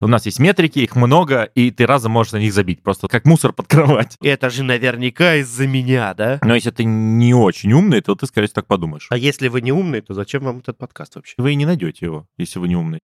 У нас есть метрики, их много, и ты разом можешь на них забить, просто как мусор под кровать. Это же наверняка из-за меня, да? Но если ты не очень умный, то ты, скорее всего, так подумаешь. А если вы не умный, то зачем вам этот подкаст вообще? Вы и не найдете его, если вы не умный.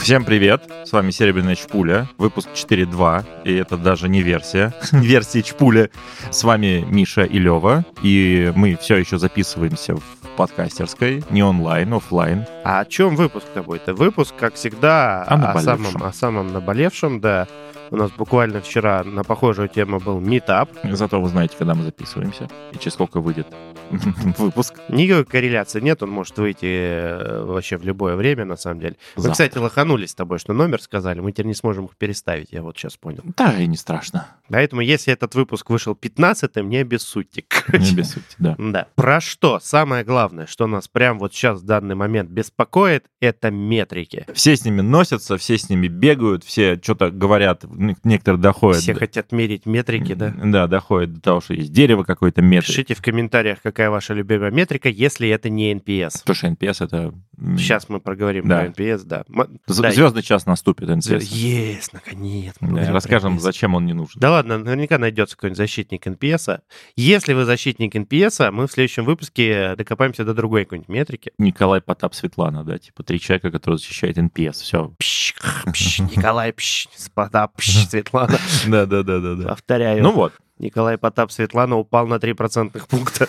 Всем привет, с вами Серебряная Чпуля, выпуск 4.2, и это даже не версия, версии Чпуля. С вами Миша и Лева, и мы все еще записываемся в подкастерской, не онлайн, офлайн. А о чем выпуск-то будет? Выпуск, как всегда, О о, самом, о самом наболевшем, да. У нас буквально вчера на похожую тему был метап. Зато вы знаете, когда мы записываемся, и через сколько выйдет выпуск. Никакой корреляции нет, он может выйти э, вообще в любое время, на самом деле. Мы, Завтра. кстати, лоханулись с тобой, что номер сказали, мы теперь не сможем их переставить, я вот сейчас понял. Да, и не страшно, Поэтому, если этот выпуск вышел 15-м, не обессудьте. не без сути, да. Да. Про что? Самое главное, что нас прям вот сейчас в данный момент беспокоит, это метрики. Все с ними носятся, все с ними бегают, все что-то говорят, некоторые доходят. Все хотят мерить метрики, да? Да, доходит до того, что есть дерево какое-то метр. Пишите в комментариях, какая ваша любимая метрика, если это не NPS. Потому что NPS это... Сейчас мы проговорим Да. про NPS, да. З- Звездный час наступит, NPS. Есть, наконец. Да, расскажем, NPS. зачем он не нужен. Да ладно, наверняка найдется какой-нибудь защитник NPS. Если вы защитник NPS, мы в следующем выпуске докопаемся до другой какой-нибудь метрики. Николай Потап Светлана, да, типа три человека, которые защищают NPS. Все. Пш, пш, Николай, пш, Потап, пш, Светлана. Да, да, да, да, да. Повторяю. Ну вот. Николай Потап, Светлана упал на 3 процентных пункта.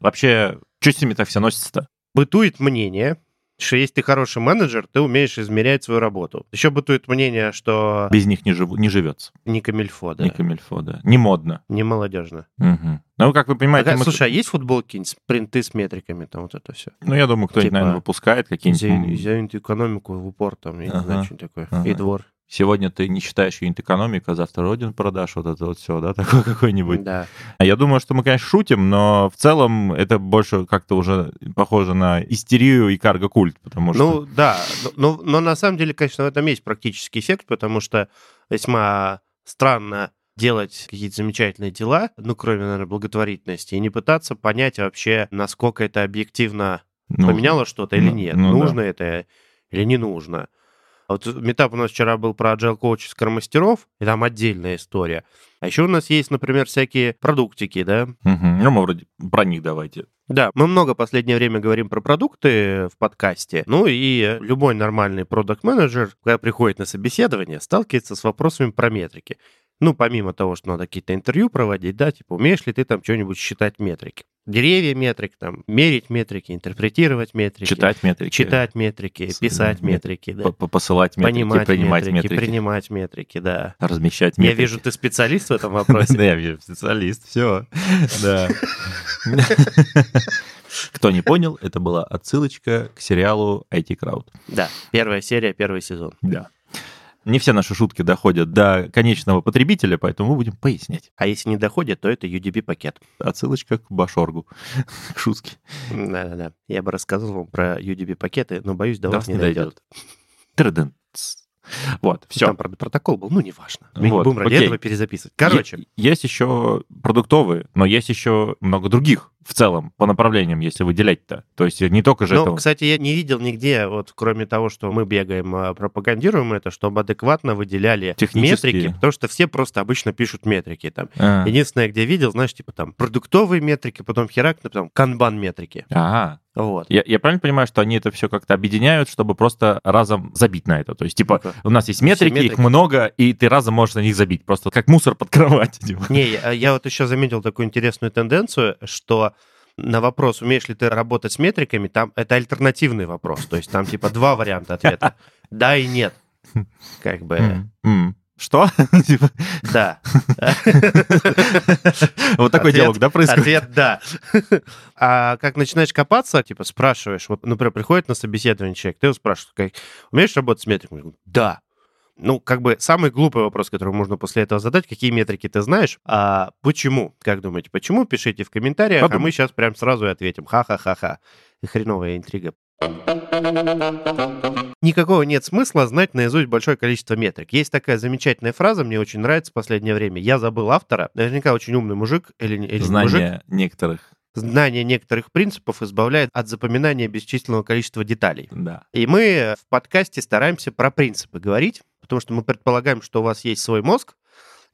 Вообще, что с ними так все носится-то? Бытует мнение, что если ты хороший менеджер, ты умеешь измерять свою работу. Еще бытует мнение, что Без них не, живу, не живется. не камильфо, да, Не камильфо, да. Не модно. не молодежно. Мгм. Ну, как вы понимаете, А, мы- Слушай, а есть футболки, принты с метриками, там вот это все? ну, я думаю, кто-нибудь, типа, наверное, выпускает какие-нибудь... Изяют экономику в упор, там, я не Ага, знаю, что такое. ага. И двор. Сегодня ты не считаешь юнит экономика, а завтра родину продашь, вот это вот все, да, такое какой-нибудь. Да. А Я думаю, что мы, конечно, шутим, но в целом это больше как-то уже похоже на истерию и карго-культ, потому что... Ну, да. Но, но на самом деле, конечно, в этом есть практический эффект, потому что весьма странно делать какие-то замечательные дела, ну, кроме, наверное, благотворительности, и не пытаться понять вообще, насколько это объективно ну, поменяло что-то или ну, нет, ну да. нужно это или не нужно. А Вот метап у нас вчера был про agile коуч мастеров, и там отдельная история. А еще у нас есть, например, всякие продуктики, да. мгм. Ну, мы вроде про них давайте. Да, мы много в последнее время говорим про продукты в подкасте. Ну и любой нормальный продукт-менеджер, когда приходит на собеседование, сталкивается с вопросами про метрики. Ну, помимо того, что надо какие-то интервью проводить, да, типа, умеешь ли ты там что-нибудь считать метрики? Деревья метрик, там, мерить метрики, интерпретировать метрики. Читать метрики. Читать метрики, С- писать мет- метрики, да. Посылать метрики, Понимать принимать метрики, метрики, принимать метрики, да. размещать Я метрики. вижу, ты специалист в этом вопросе. Да, я вижу, специалист, все. Да. Кто не понял, это была отсылочка к сериалу IT Crowd. Да, первая серия, первый сезон. Да. Не все наши шутки доходят до конечного потребителя, поэтому мы будем пояснять. А если не доходит, то это UDP-пакет. Отсылочка к Башоргу, к шутке. Да-да-да. Я бы рассказывал вам про UDP-пакеты, но, боюсь, до вас не не дойдет. Трыдын. Вот, все. Там, правда, протокол был, ну, неважно. Мы Вот, не будем ради окей. этого перезаписывать. Короче, Есть еще продуктовые, но есть еще много других в целом по направлениям, если выделять-то. То есть не только же ну, это... кстати, я не видел нигде, вот кроме того, что мы бегаем, а, пропагандируем это, чтобы адекватно выделяли Технические. метрики, потому что все просто обычно пишут метрики там. А, Единственное, где видел, знаешь, типа там продуктовые метрики, потом херак, потом канбан метрики. Ага. Вот. Я, я правильно понимаю, что они это все как-то объединяют, чтобы просто разом забить на это? То есть, типа, Ну-ка. у нас есть метрики, их метрики. много, и ты разом можешь на них забить, просто как мусор под кровать. типа. Не, я, я вот еще заметил такую интересную тенденцию, что на вопрос, умеешь ли ты работать с метриками, там это альтернативный вопрос. То есть там типа два варианта ответа. Да и нет. Как бы. Что? Типа, да. Вот такой диалог, да, происходит? Ответ да. А как начинаешь копаться, типа спрашиваешь, вот, например, приходит на собеседование человек, ты его спрашиваешь, умеешь работать с метриками? Да. Ну, как бы самый глупый вопрос, который можно после этого задать, какие метрики ты знаешь, а почему? Как думаете, почему? Пишите в комментариях, а мы сейчас прям сразу и ответим. Ха-ха-ха-ха. Хреновая интрига. Никакого нет смысла знать наизусть большое количество метрик. Есть такая замечательная фраза, мне очень нравится в последнее время. Я забыл автора. Наверняка очень умный мужик или, или Знание мужик. некоторых, Знание некоторых принципов избавляет от запоминания бесчисленного количества деталей. да. И мы в подкасте стараемся про принципы говорить, потому что мы предполагаем, что у вас есть свой мозг,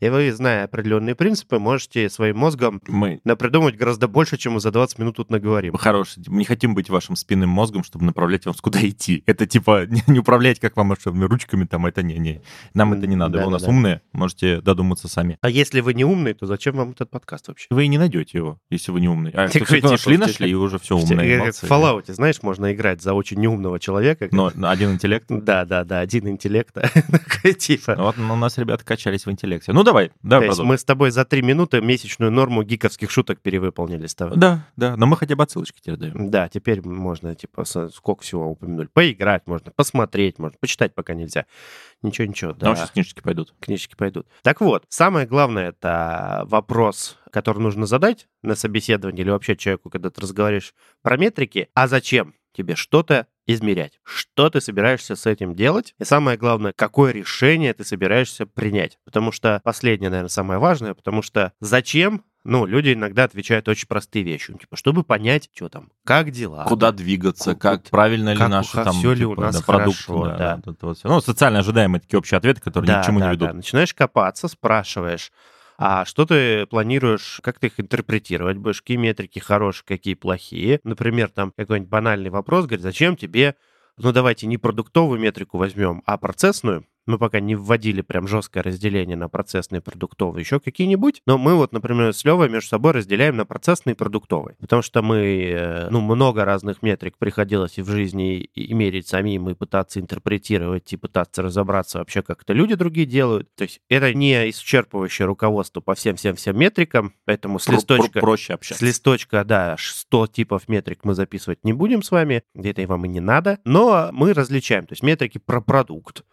и вы, зная определенные принципы, можете своим мозгом Мы напридумывать гораздо больше, чем мы за 20 минут тут наговорим. хорошие. Мы не хотим быть вашим спинным мозгом, чтобы направлять вас куда идти. Это типа не, управлять, как вам вашими ручками, там, это не-не. Нам это не надо. Вы у нас Да-да-да. умные, можете додуматься сами. А если вы не умный, то зачем вам этот подкаст вообще? Вы и не найдете его, если вы не умный. А Так вы, типа, нашли, в- нашли, и уже все умные. в молодцы. Fallout, знаешь, можно играть за очень неумного человека. Но один интеллект. Да, да, да, один интеллект. Типа. Вот ну, у нас ребята качались в интеллекте. Ну давай, То давай есть мы с тобой за три минуты месячную норму гиковских шуток перевыполнили с тобой. Да, да, но мы хотя бы отсылочки теперь даем. Да, теперь можно, типа, сколько всего упомянули. Поиграть можно, посмотреть можно, почитать пока нельзя. Ничего, ничего, да, Потому что книжечки пойдут. книжки пойдут. Так вот, самое главное, это вопрос, который нужно задать на собеседовании или вообще человеку, когда ты разговариваешь про метрики. А зачем тебе что-то измерять? Что ты собираешься с этим делать? И самое главное, какое решение ты собираешься принять? Потому что последнее, наверное, самое важное, потому что зачем ну, люди иногда отвечают очень простые вещи. Ну, Типа, чтобы понять, что там, как дела. Куда двигаться, как ку- правильно ли как наши у- там всё ли у типа, нас да, продукты, хорошо, да. вот это вот всё. Ну, социально ожидаемые такие общие ответы, которые ни к чему да, не ведут. да. Начинаешь копаться, спрашиваешь, а что ты планируешь, как ты их интерпретировать будешь, какие метрики хорошие, какие плохие. Например, там какой-нибудь банальный вопрос, говорит, зачем тебе, ну давайте не продуктовую метрику возьмем, а процессную. Мы пока не вводили прям жесткое разделение на процессные и продуктовые, еще какие-нибудь. Но мы вот, например, с Левой между собой разделяем на процессные и продуктовые. Потому что мы, э, ну, много разных метрик приходилось и в жизни и мерить самим, и пытаться интерпретировать, и пытаться разобраться вообще, как это люди другие делают. То есть это не исчерпывающее руководство по всем-всем-всем метрикам, поэтому с Про- листочка... проще С общаться. листочка, да, аж 100 типов метрик мы записывать не будем с вами, это и вам и не надо, но мы различаем, то есть метрики про продукт,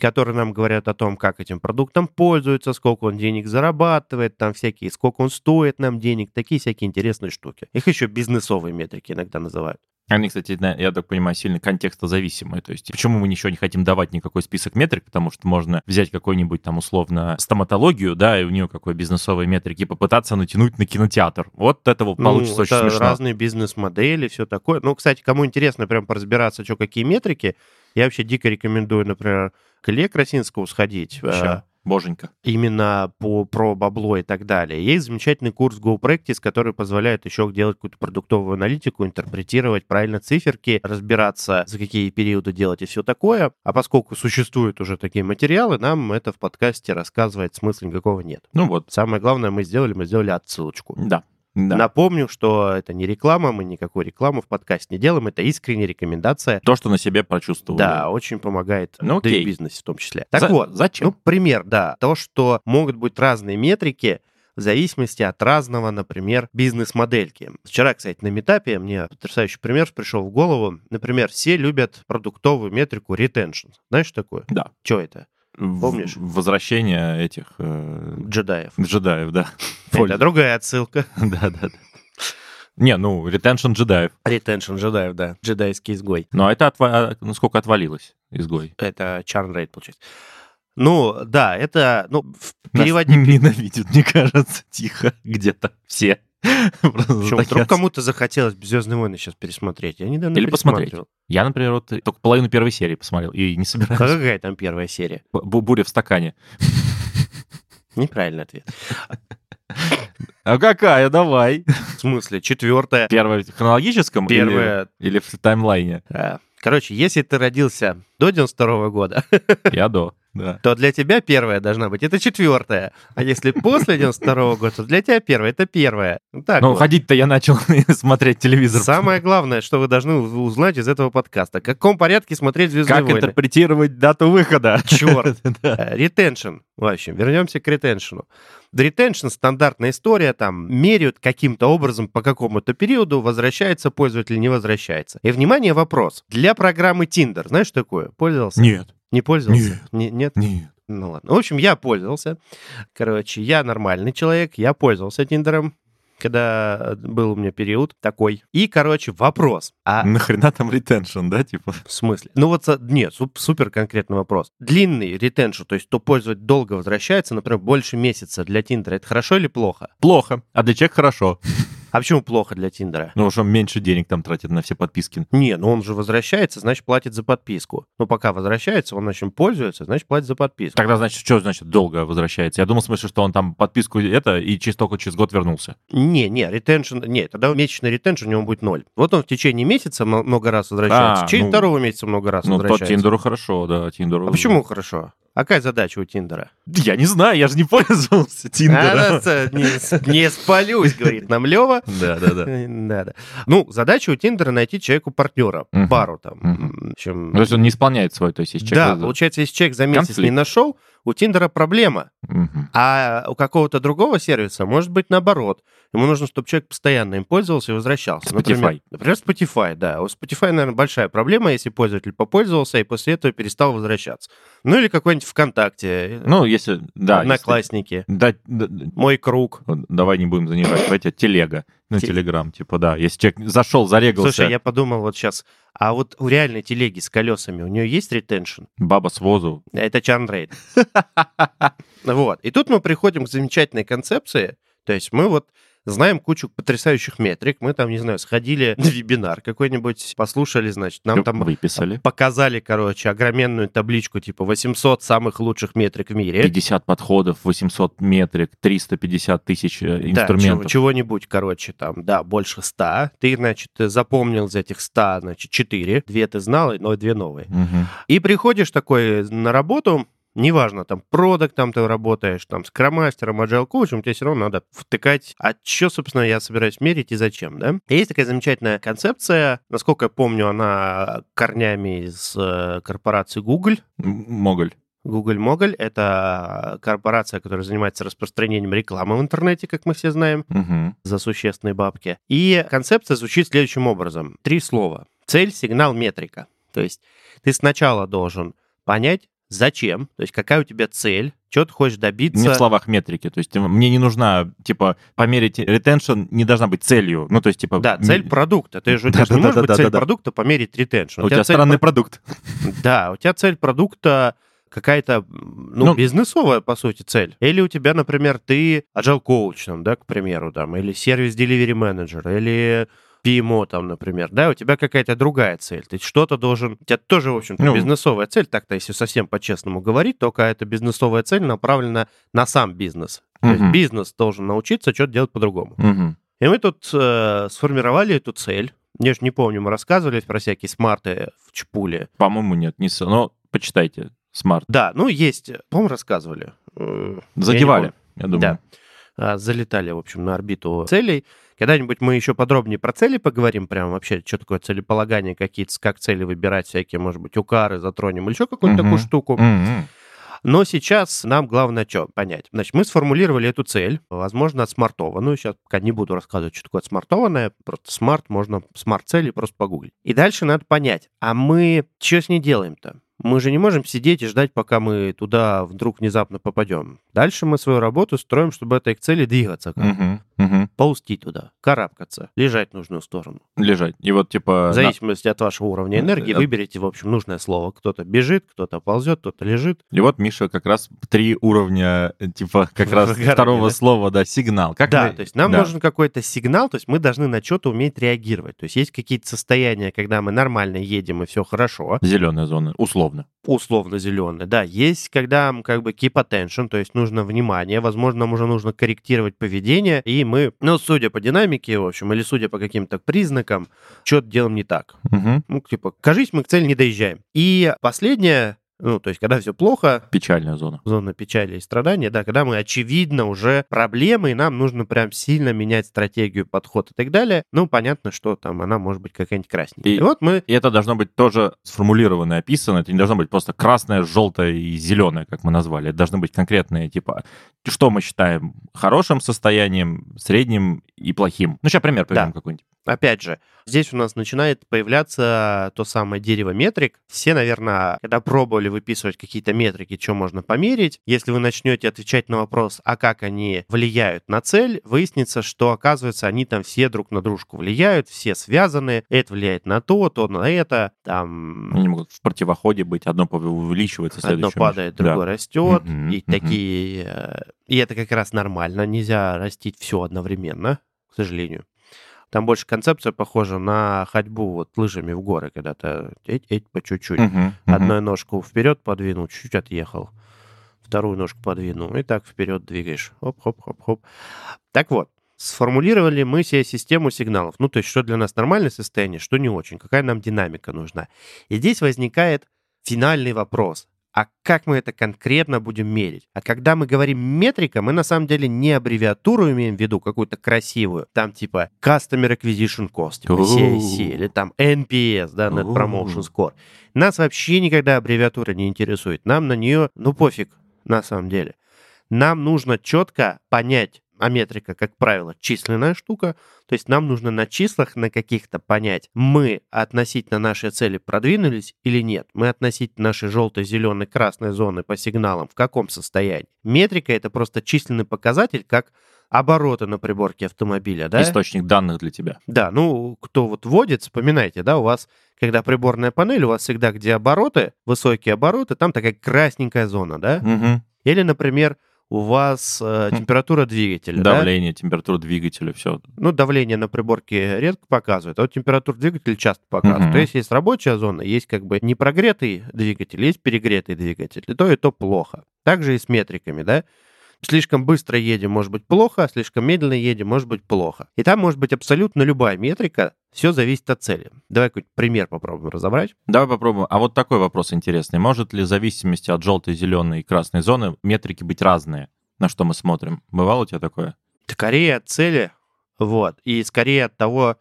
которые нам говорят о том, как этим продуктом пользуются, сколько он денег зарабатывает, там всякие, сколько он стоит нам денег, такие всякие интересные штуки. Их еще бизнесовые метрики иногда называют. Они, кстати, я так понимаю, сильно контекстозависимые. То есть почему мы ничего не хотим давать никакой список метрик? Потому что можно взять какой-нибудь там условно стоматологию, да, и у нее какой бизнесовые метрики, и попытаться натянуть на кинотеатр. Вот этого получится ну, очень это смешно. разные бизнес-модели, все такое. Ну, кстати, кому интересно прям поразбираться, что какие метрики, я вообще дико рекомендую, например, к Илье Красинскому сходить. Ща. Боженька. именно по, про бабло и так далее. Есть замечательный курс Go Practice, который позволяет еще делать какую-то продуктовую аналитику, интерпретировать правильно циферки, разбираться, за какие периоды делать и все такое. А поскольку существуют уже такие материалы, нам это в подкасте рассказывать смысла никакого нет. Ну вот, Самое главное мы сделали, мы сделали отсылочку. да. Да. Напомню, что это не реклама, мы никакой рекламы в подкасте не делаем, это искренняя рекомендация. То, что на себе прочувствовали. Да, очень помогает Ну, да и окей. в бизнесе в том числе. Так За- вот, зачем? ну, пример, да, то, что могут быть разные метрики в зависимости от разного, например, бизнес-модельки. Вчера, кстати, на метапе мне потрясающий пример пришел в голову. Например, все любят продуктовую метрику retention. Знаешь, что такое? Да. Что это? Помнишь? Возвращение этих э, Джедаев. джедаев, да. Это другая отсылка. Да, да, да. Не, ну, ретеншн джедаев. Retention джедаев, да. Джедайский изгой. Но это отва... ну, сколько отвалилось изгой? Это churn rate, получается. Ну, да, это, ну, в Нас переводе... ненавидят, мне кажется, тихо где-то все. Причем вдруг кому-то захотелось «Звездные войны» сейчас пересмотреть. Я недавно Или посмотреть. Я, например, вот только половину первой серии посмотрел и не собираюсь. Какая там первая серия? Бу- Буря в стакане. Неправильный ответ. А какая? Давай. В смысле, четвертая. Первая в хронологическом Первая. или в таймлайне? э, Короче, если ты родился до 92 года, Я до. Да. то для тебя первая должна быть. Это четвертая. А если после 92 года, то для тебя первая. Это первая. Ну, Так Ну, вот. ходить-то я начал смотреть телевизор. Самое главное, что вы должны узнать из этого подкаста. В каком порядке смотреть «Звездные Как войны»? интерпретировать дату выхода? Черт. Ретеншн. В общем, вернемся к ретеншну. Ретеншн стандартная история, там меряют каким-то образом по какому-то периоду, возвращается пользователь, не возвращается. И, внимание, вопрос. Для программы Tinder, знаешь, что такое? Пользовался? Нет, Не пользовался? Нет. Не- нет? нет. Ну ладно. В общем, я пользовался. Короче, я нормальный человек, я пользовался Тиндером. когда был у меня период такой. И, короче, вопрос. А Нахрена там ретеншн, да, типа? в смысле? Ну вот, за- нет, суп- супер конкретный вопрос. Длинный ретеншн, то есть то пользователь долго возвращается, например, больше месяца для Тиндера, это хорошо или плохо? Плохо. А для человека хорошо. А почему плохо для Тиндера? Ну, что он меньше денег там тратит на все подписки. Не, ну он же возвращается, значит, платит за подписку. Ну, пока возвращается, он начнем пользуется, значит, платит за подписку. Тогда, значит, что значит долго возвращается? Я думал, в смысле, что он там подписку это и через только через год вернулся. Не, не, ретеншн, нет, тогда месячный ретеншн у него будет ноль. Вот он в течение месяца много раз возвращается, А, в течение ну, второго месяца много раз Ну, возвращается. Тиндеру хорошо, да, Тиндеру. А почему хорошо? А какая задача у Тиндера? Я не знаю, я же не пользовался А, Тиндером. да, не, не спалюсь, говорит нам Лева. Да, да, да. Да, да. Ну, задача у Тиндера найти человеку партнера, пару там. То есть он не исполняет свой, то есть если да, человек... получается, если человек за месяц не нашел, у Тиндера проблема. Мгм. А у какого-то другого сервиса может быть наоборот. Ему нужно, чтобы человек постоянно им пользовался и возвращался. Spotify. Например, например, Spotify, да. У Spotify, наверное, большая проблема, если пользователь попользовался и после этого перестал возвращаться. Ну или какой-нибудь ВКонтакте, Ну, если... Да, если- Одноклассники, Да, да, да. Мой круг. Давай не будем занимать. Давайте телега. Ну, Те- телеграм, типа, да. Если человек зашел, зарегался, Слушай, я подумал вот сейчас, а вот у реальной телеги с колесами у нее есть ретеншн? баба с возу. Это чарнрейт. Вот. И тут мы приходим к замечательной концепции. То есть мы вот знаем кучу потрясающих метрик. Мы там, не знаю, сходили на вебинар какой-нибудь, послушали, значит, нам там Выписали. показали, короче, огроменную табличку, типа 800 самых лучших метрик в мире. 50 подходов, 800 метрик, 350 тысяч э, Да, инструментов. чего-нибудь, короче, там, да, больше 100. Ты, значит, запомнил из этих 100, значит, 4. Две ты знал, но две новые. Мгм. И приходишь такой на работу, неважно, там, продукт там ты работаешь, там, скромастером, agile коучем, тебе все равно надо втыкать, а что, собственно, я собираюсь мерить и зачем, да? И есть такая замечательная концепция, насколько я помню, она корнями из э, корпорации Google, Моголь. Google Моголь — это корпорация, которая занимается распространением рекламы в интернете, как мы все знаем, Мгм. за существенные бабки. И концепция звучит следующим образом. Три слова. Цель, сигнал, метрика. То есть ты сначала должен понять, зачем, то есть какая у тебя цель, что ты хочешь добиться. Не в словах метрики. То есть мне не нужна, типа, померить ретеншн не должна быть целью. Ну, то есть, типа... Да, цель продукта. Ты же у Да, тебя же да, не да, может да, быть да, цель да, да. продукта померить ретеншн. У тебя странный продукт. Да, у тебя цель продукта какая-то, ну, Ну- бизнесовая, по сути, цель. Или у тебя, например, ты agile коуч, там, да, к примеру, там, или сервис delivery менеджер, или PMO, там, например, да, у тебя какая-то другая цель. Ты что-то должен... У тебя тоже, в общем-то, Ну. бизнесовая цель, так-то, если совсем по-честному говорить, только эта бизнесовая цель направлена на сам бизнес. То есть бизнес должен научиться что-то делать по-другому. Мгм. И мы тут э, сформировали эту цель. Я же не помню, мы рассказывали про всякие смарты в Чпуле. По-моему, нет. Не... Но почитайте. Смарт. Да, ну есть, по-моему, рассказывали. Э, я Задевали, помню. я думаю. Да. А, Залетали, в общем, на орбиту целей. Когда-нибудь мы еще подробнее про цели поговорим, прям вообще, что такое целеполагание, какие как цели выбирать, всякие, может быть, укары затронем, или еще какую-то Мгм. такую штуку. Мгм. Но сейчас нам главное что понять. Значит, мы сформулировали эту цель, возможно, отсмартованную. Сейчас пока не буду рассказывать, что такое отсмартованное. Просто смарт, можно смарт-цели просто погуглить. И дальше надо понять, а мы что с ней делаем-то? Мы же не можем сидеть и ждать, пока мы туда вдруг внезапно попадем. Дальше мы свою работу строим, чтобы этой к цели двигаться. как-то. Мгм. Мгм. Ползти туда, карабкаться, лежать в нужную сторону. Лежать. И вот, типа... В зависимости от вашего уровня энергии Э, выберите, в общем, нужное слово. Кто-то бежит, кто-то ползет, кто-то лежит. И вот Миша как раз три уровня, э, типа, как раз второго да? слова, да, сигнал. Как да, мы- то есть нам да. нужен какой-то сигнал, то есть мы должны на что-то уметь реагировать. То есть есть какие-то состояния, когда мы нормально едем и все хорошо, Зеленая зона, условно. Условно зеленые. Да, есть, когда как бы keep attention, то есть нужно внимание, возможно, нам уже нужно корректировать поведение, и мы, ну, судя по динамике, в общем, или судя по каким-то признакам, что-то делаем не так. Мгм. Ну, типа, кажись, мы к цели не доезжаем. И последнее, ну, то есть, когда все плохо, Печальная зона. зона печали и страдания, да, когда мы, очевидно, уже проблемы, и нам нужно прям сильно менять стратегию, подход и так далее, ну, понятно, что там она может быть какая-нибудь красненькая. И- И, вот мы... И это должно быть тоже сформулировано описано. Это не должно быть просто красное, желтое и зеленое, как мы назвали. Это должны быть конкретные, типа, что мы считаем хорошим состоянием, средним и плохим. Ну, сейчас пример приведем Да. какой-нибудь. Опять же, здесь у нас начинает появляться то самое дерево метрик. Все, наверное, когда пробовали выписывать какие-то метрики, что можно померить, если вы начнете отвечать на вопрос, а как они влияют на цель, выяснится, что, оказывается, они там все друг на дружку влияют, все связаны, это влияет на то, то на это, там... Они могут в противоходе быть, одно увеличивается, Одно падает, другое да. растет, угу, и угу. такие... Э, и это как раз нормально, нельзя растить все одновременно, к сожалению. Там больше концепция похожа на ходьбу вот лыжами в горы, когда ты эть, эть по чуть-чуть. Uh-huh, uh-huh. Одну ножку вперед подвинул, чуть-чуть отъехал. Вторую ножку подвинул. И так вперед двигаешь. Хоп-хоп-хоп-хоп. Так вот, сформулировали мы себе систему сигналов. Ну, то есть, что для нас нормальное состояние, что не очень, какая нам динамика нужна. И здесь возникает финальный вопрос а как мы это конкретно будем мерить. А когда мы говорим метрика, мы на самом деле не аббревиатуру имеем в виду, какую-то красивую, там типа Customer Acquisition Cost, типа CAC, или там NPS, да, Net Promotion Score. Нас вообще никогда аббревиатура не интересует. Нам на нее, ну пофиг, на самом деле. Нам нужно четко понять, а метрика, как правило, численная штука. То есть нам нужно на числах на каких-то понять, мы относительно нашей цели продвинулись или нет. Мы относительно нашей желтой, зеленой, красной зоны по сигналам в каком состоянии. Метрика — это просто численный показатель, как обороты на приборке автомобиля, да? Источник данных для тебя. Да, ну, кто вот вводит, вспоминайте, да, у вас, когда приборная панель, у вас всегда, где обороты, высокие обороты, там такая красненькая зона, да? Угу. Или, например, у вас э, хм. температура двигателя. Давление, да? температура двигателя, все. Ну, давление на приборке редко показывает, а вот температура двигателя часто показывает. Угу. То есть есть рабочая зона, есть как бы не прогретый двигатель, есть перегретый двигатель. И то, и то плохо. Также и с метриками, да? Слишком быстро едем, может быть плохо, а слишком медленно едем, может быть плохо. И там может быть абсолютно любая метрика, все зависит от цели. Давай какой-нибудь пример попробуем разобрать. Давай попробуем. А вот такой вопрос интересный. Может ли в зависимости от желтой, зеленой и красной зоны метрики быть разные? На что мы смотрим? Бывало у тебя такое? Скорее от цели, вот. И скорее от того,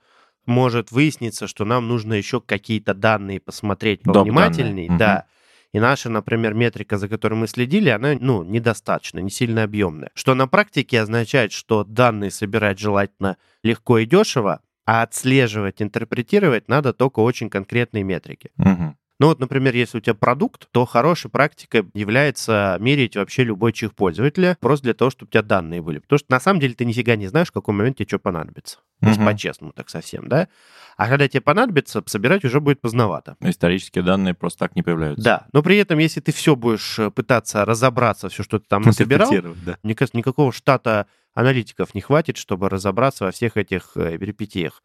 может выясниться, что нам нужно еще какие-то данные посмотреть повнимательней. Да. И наша, например, метрика, за которой мы следили, она, ну, недостаточно, не сильно объемная. Что на практике означает, что данные собирать желательно легко и дешево, а отслеживать, интерпретировать надо только очень конкретные метрики. Угу. Ну вот, например, если у тебя продукт, то хорошей практикой является мерить вообще любой чих пользователя, просто для того, чтобы у тебя данные были. Потому что на самом деле ты нифига не знаешь, в какой момент тебе что понадобится. То есть по-честному так совсем, да? А когда тебе понадобится, собирать уже будет поздновато. Исторические данные просто так не появляются. Да, но при этом, если ты все будешь э, пытаться разобраться, все, что ты там насобирал, да. мне кажется, никакого штата аналитиков не хватит, чтобы разобраться во всех этих э, перипетиях.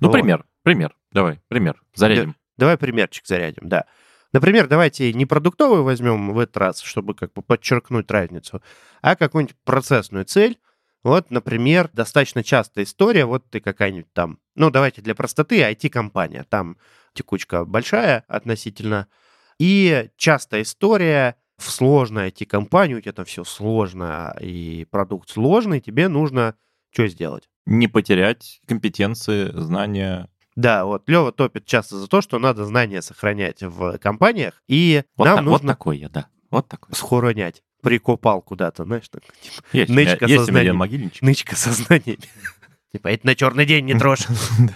Ну, но... пример, пример, давай, пример, зарядим. Давай примерчик зарядим, да. Например, давайте не продуктовую возьмем в этот раз, чтобы как бы подчеркнуть разницу, а какую-нибудь процессную цель. Вот, например, достаточно частая история, вот ты какая-нибудь там, ну, давайте для простоты, IT-компания, там текучка большая относительно, и частая история в сложной IT-компании, у тебя там все сложно, и продукт сложный, тебе нужно что сделать? Не потерять компетенции, знания, да, вот Лева топит часто за то, что надо знания сохранять в компаниях, и вот нам так, нужно... Вот такой я, да. Вот такой. Схоронять. Прикопал куда-то, знаешь, так, типа, есть, нычка есть сознания. Нычка сознания. Типа, это на черный день не трожь.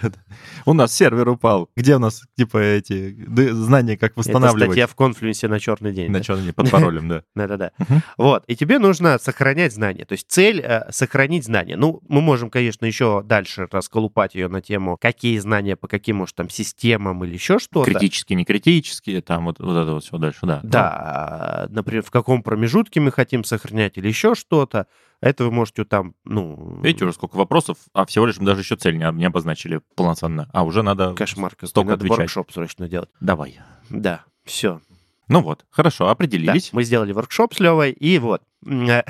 У нас сервер упал. Где у нас, типа, эти знания, как восстанавливать? Это статья в конфлюенсе на черный день. На черный день, под паролем, да. Да-да-да. Вот. И тебе нужно сохранять знания. То есть цель э, — сохранить знания. Ну, мы можем, конечно, еще дальше расколупать ее на тему, какие знания по каким, может, там, системам или еще что-то. Критические, не критические, там вот, вот это вот все дальше, да. Да. Например, в каком промежутке мы хотим сохранять или еще что-то. Это вы можете там, ну... Видите уже сколько вопросов, а всего лишь мы даже еще цель не, не обозначили полноценно. А уже надо Кошмар, столько надо отвечать. воркшоп срочно делать. Давай. Да, все. Ну вот, хорошо, определились. Да, мы сделали воркшоп с Левой, и вот.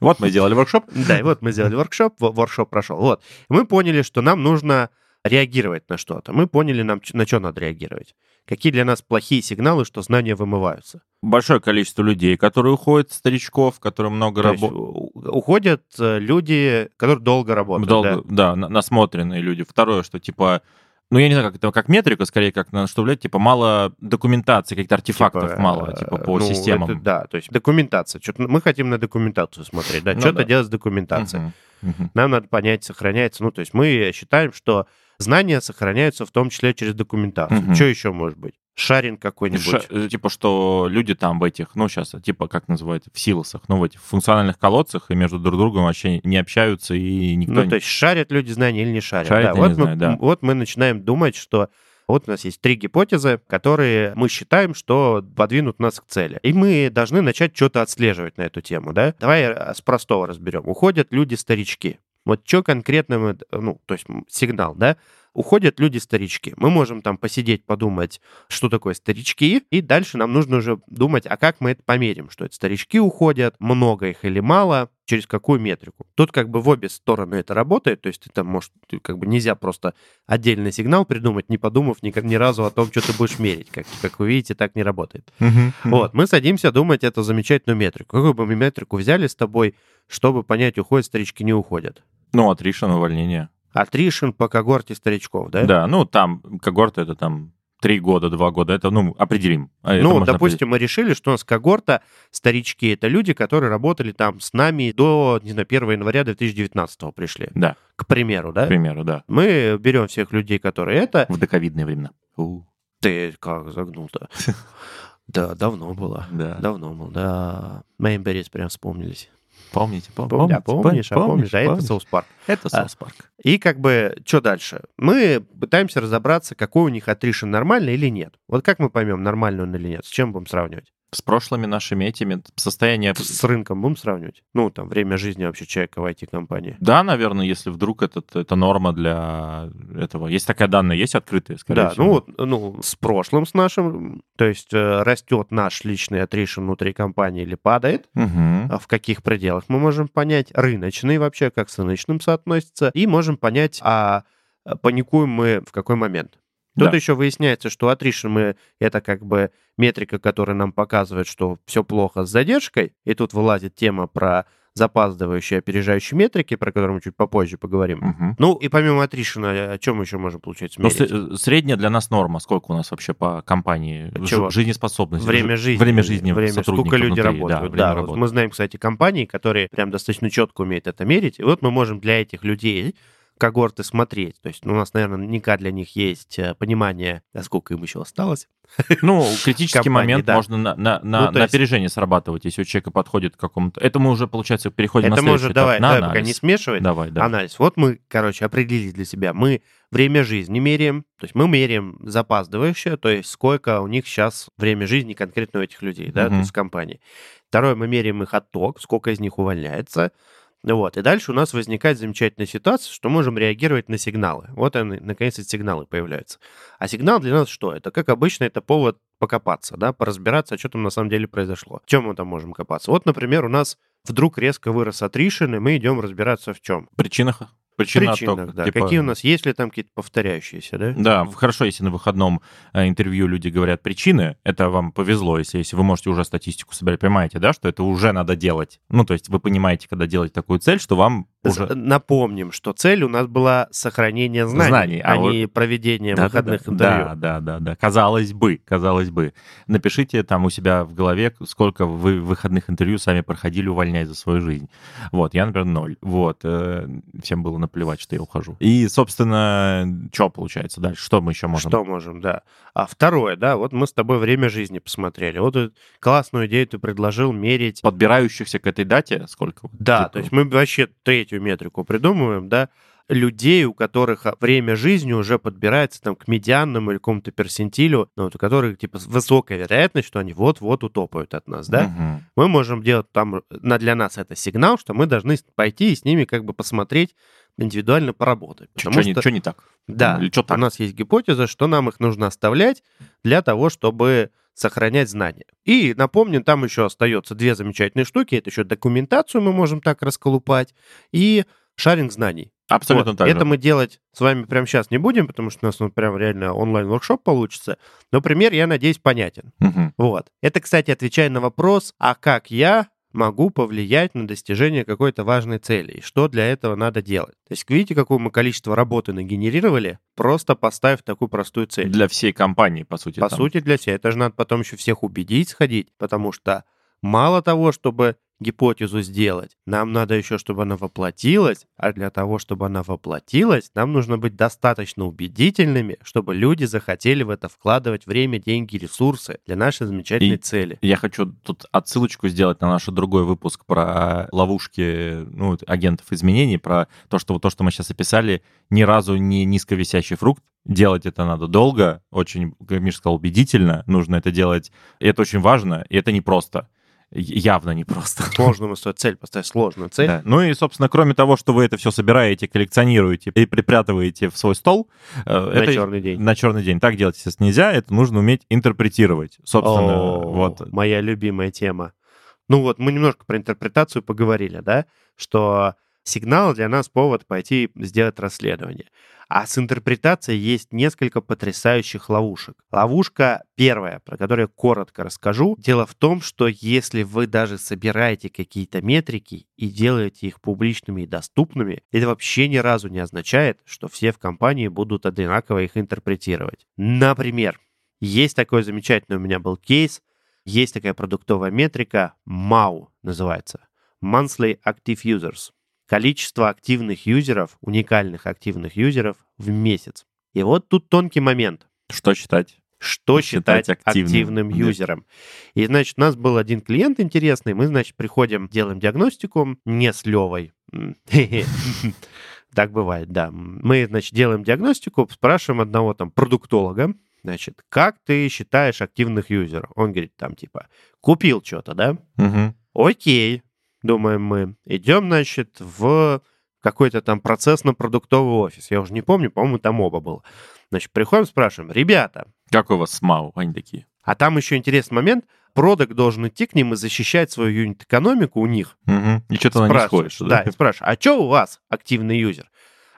Вот мы сделали воркшоп. Да, и вот мы сделали воркшоп, воркшоп прошел. Вот. Мы поняли, что нам нужно реагировать на что-то. Мы поняли, нам, на что надо реагировать. Какие для нас плохие сигналы, что знания вымываются. Большое количество людей, которые уходят, старичков, которые много работают. Уходят э, люди, которые долго работают. Долго, да, да насмотренные люди. Второе, что типа Ну, я не знаю, как это, как метрика, скорее, как на что влияет, типа, мало документации, каких-то артефактов Типа, мало, э, типа, по ну, системам. это да, то есть документация. Что-то мы хотим на документацию смотреть, да, Ну что-то да. делать с документацией. Мгм, мгм. Нам надо понять, сохраняется. Ну, то есть мы считаем, что знания сохраняются в том числе через документацию. Мгм. Что еще может быть? Шаринг какой-нибудь. Ша- э, типа, что люди там в этих, ну, сейчас, типа, как называют, в силосах, ну, в этих функциональных колодцах и между друг другом вообще не общаются, и никто Ну, не... то есть шарят люди знания или не шарят. Шарят, да. вот, не мы, знаю, да. вот мы начинаем думать, что вот у нас есть три гипотезы, которые мы считаем, что подвинут нас к цели. И мы должны начать что-то отслеживать на эту тему, да? Давай э, с простого разберем. Уходят люди-старички. Вот что конкретно мы, ну, то есть сигнал, да? Уходят люди-старички. Мы можем там посидеть, подумать, что такое старички, и дальше нам нужно уже думать, а как мы это померим, что это старички уходят, много их или мало, через какую метрику. Тут как бы в обе стороны это работает, то есть это может, как бы нельзя просто отдельный сигнал придумать, не подумав ни, ни разу о том, что ты будешь мерить. Как, как вы видите, так не работает. Вот, мы садимся думать эту замечательную метрику. Какую бы мы метрику взяли с тобой, чтобы понять, уходят старички, не уходят? Ну, attrition, увольнение. Attrition по когорте старичков, да? Да, ну, там когорта это там три года, два года, это, ну, определим. А это Ну, допустим, мы решили, что у нас когорта старички — это люди, которые работали там с нами до, не знаю, 1 января 2019 пришли, Да, к примеру, да? к примеру, да. Мы берем всех людей, которые это... В доковидные времена. У, Ты как загнул-то? Да, давно было. Да. Давно было, да. Мейнберрис прям вспомнились. Помните, пом- Помни- а помните, помнишь, а помнишь, а это помнишь. South Park. Это А. South Park. И как бы, что дальше? Мы пытаемся разобраться, какой у них attrition нормальный или нет. Вот как мы поймем, нормальный он или нет? С чем будем сравнивать? С прошлыми нашими этими состояние... С рынком будем сравнивать? Ну, там, время жизни вообще человека в IT-компании. Да, наверное, если вдруг этот, это норма для этого. Есть такая данная, есть открытые, скорее Да, всего. ну вот, ну, с прошлым, с нашим, то есть э, растет наш личный attrition внутри компании или падает, а в каких пределах мы можем понять, рыночный вообще, как с рыночным соотносится, и можем понять, а а паникуем мы в какой момент. Тут Да. еще выясняется, что attrition мы это как бы метрика, которая нам показывает, что все плохо с задержкой, и тут вылазит тема про запаздывающие, опережающие метрики, про которые мы чуть попозже поговорим. Мгм. Ну и помимо attrition, о чем мы еще можем получить? Ну, средняя для нас норма. Сколько у нас вообще по компании? Чего? Жизнеспособность. Время жизни. Время жизни время, сколько люди внутри, работают. Да, Да, вот мы знаем, кстати, компании, которые прям достаточно четко умеют это мерить. И вот мы можем для этих людей когорты смотреть. То есть ну, у нас, наверное, наверняка для них есть э, понимание, сколько им еще осталось. Ну, критический компании, момент да. можно на, на, на, Ну, то на есть- опережение срабатывать, если у человека подходит к какому-то... Это мы уже, получается, переходим это на следующий уже этап, давай, на давай пока не смешивать. Давай, да. Анализ. Вот мы, короче, определили для себя. Мы время жизни меряем. То есть мы меряем запаздывающее, то есть сколько у них сейчас время жизни конкретно у этих людей, да, то Мгм. есть компании. Второе, мы меряем их отток, сколько из них увольняется. Вот. И дальше у нас возникает замечательная ситуация, что можем реагировать на сигналы. Вот они, наконец, эти сигналы появляются. А сигнал для нас что? Это, как обычно, это повод покопаться, да, поразбираться, а что там на самом деле произошло. В чем мы там можем копаться? Вот, например, у нас вдруг резко вырос attrition, и мы идем разбираться в чем. Причинах? Причина Причинах, оттока, да. типа- Какие у нас, есть ли там какие-то повторяющиеся, да? Да, хорошо, если на выходном э, интервью люди говорят причины, это вам повезло, если, если вы можете уже статистику собирать, понимаете, да, что это уже надо делать. Ну, то есть вы понимаете, когда делать такую цель, что вам уже... Напомним, что цель у нас была сохранение знаний, Знаний, а, а вот- не проведение Да, выходных да, интервью. Да, да, да, да. Казалось бы, казалось бы. Напишите там у себя в голове, сколько вы выходных интервью сами проходили, увольняя за свою жизнь. Вот, я, например, ноль. Вот, э, всем было наплевать, что я ухожу. И, собственно, что получается дальше? Что мы еще можем? Что можем, да. А второе, да, вот мы с тобой время жизни посмотрели. Вот классную идею ты предложил мерить. Подбирающихся к этой дате сколько? Да, Типа, то есть мы вообще третью метрику придумываем, да, людей, у которых а, время жизни уже подбирается там к медианному или какому-то персентилю, ну, вот у которых типа высокая вероятность, что они вот-вот утопают от нас, да. мгм. мы можем делать там, на, для нас это сигнал, что мы должны пойти и с ними как бы посмотреть, индивидуально поработать. Чё- Потому чё не- что, не так? да, Или что у так? нас есть гипотеза, что нам их нужно оставлять для того, чтобы сохранять знания. И напомню, там еще остается две замечательные штуки. Это еще документацию мы можем так расколупать и шаринг знаний. Абсолютно Вот. так же. Это мы делать с вами прямо сейчас не будем, потому что у нас ну, прям реально онлайн-воркшоп получится. Но пример, я надеюсь, понятен. Мгм. Вот. Это, кстати, отвечая на вопрос, а как я могу повлиять на достижение какой-то важной цели, и что для этого надо делать. То есть видите, какое мы количество работы нагенерировали, просто поставив такую простую цель. Для всей компании, по сути. По там. сути, для всех. Это же надо потом еще всех убедить сходить, потому что мало того, чтобы гипотезу сделать, нам надо еще, чтобы она воплотилась, а для того, чтобы она воплотилась, нам нужно быть достаточно убедительными, чтобы люди захотели в это вкладывать время, деньги, ресурсы для нашей замечательной И- цели. Я хочу тут отсылочку сделать на наш другой выпуск про ловушки ну, агентов изменений, про то, что то, что мы сейчас описали, ни разу не низковисящий фрукт. Делать это надо долго, очень, как Миша сказал, убедительно. Нужно это делать. И это очень важно, и это непросто. Явно непросто. Сложную цель поставить, сложную цель. Да. Ну и, собственно, кроме того, что вы это все собираете, коллекционируете и припрятываете в свой стол, э, На это черный день. на черный день. Так делать, естественно, нельзя. Это нужно уметь интерпретировать. Собственно, О, вот. Моя любимая тема. Ну вот, мы немножко про интерпретацию поговорили, да, что сигнал для нас повод пойти сделать расследование. А с интерпретацией есть несколько потрясающих ловушек. Ловушка первая, про которую я коротко расскажу. Дело в том, что если вы даже собираете какие-то метрики и делаете их публичными и доступными, это вообще ни разу не означает, что все в компании будут одинаково их интерпретировать. Например, есть такой замечательный у меня был кейс, есть такая продуктовая метрика, MAU называется, Monthly Active Users. Количество активных юзеров, уникальных активных юзеров в месяц. И вот тут тонкий момент. Что считать? Что Считать считать, активным, активным, юзером? И, значит, у нас был один клиент интересный, мы, значит, приходим, делаем диагностику, не с Левой. Так бывает, да. Мы, значит, делаем диагностику, спрашиваем одного там продуктолога, значит, как ты считаешь активных юзеров? Он говорит, там, типа, купил что-то, да? Мгм. Окей, думаем мы. Идем, значит, в какой-то там процессно-продуктовый офис. Я уже не помню, по-моему, там оба было. Значит, приходим, спрашиваем, ребята, Как у вас с МАУ? Они такие. а там еще интересный момент, продукт должен идти к ним и защищать свою юнит-экономику у них. Мгм. И что-то не сходит. Да, и спрашиваешь, а что у вас активный юзер?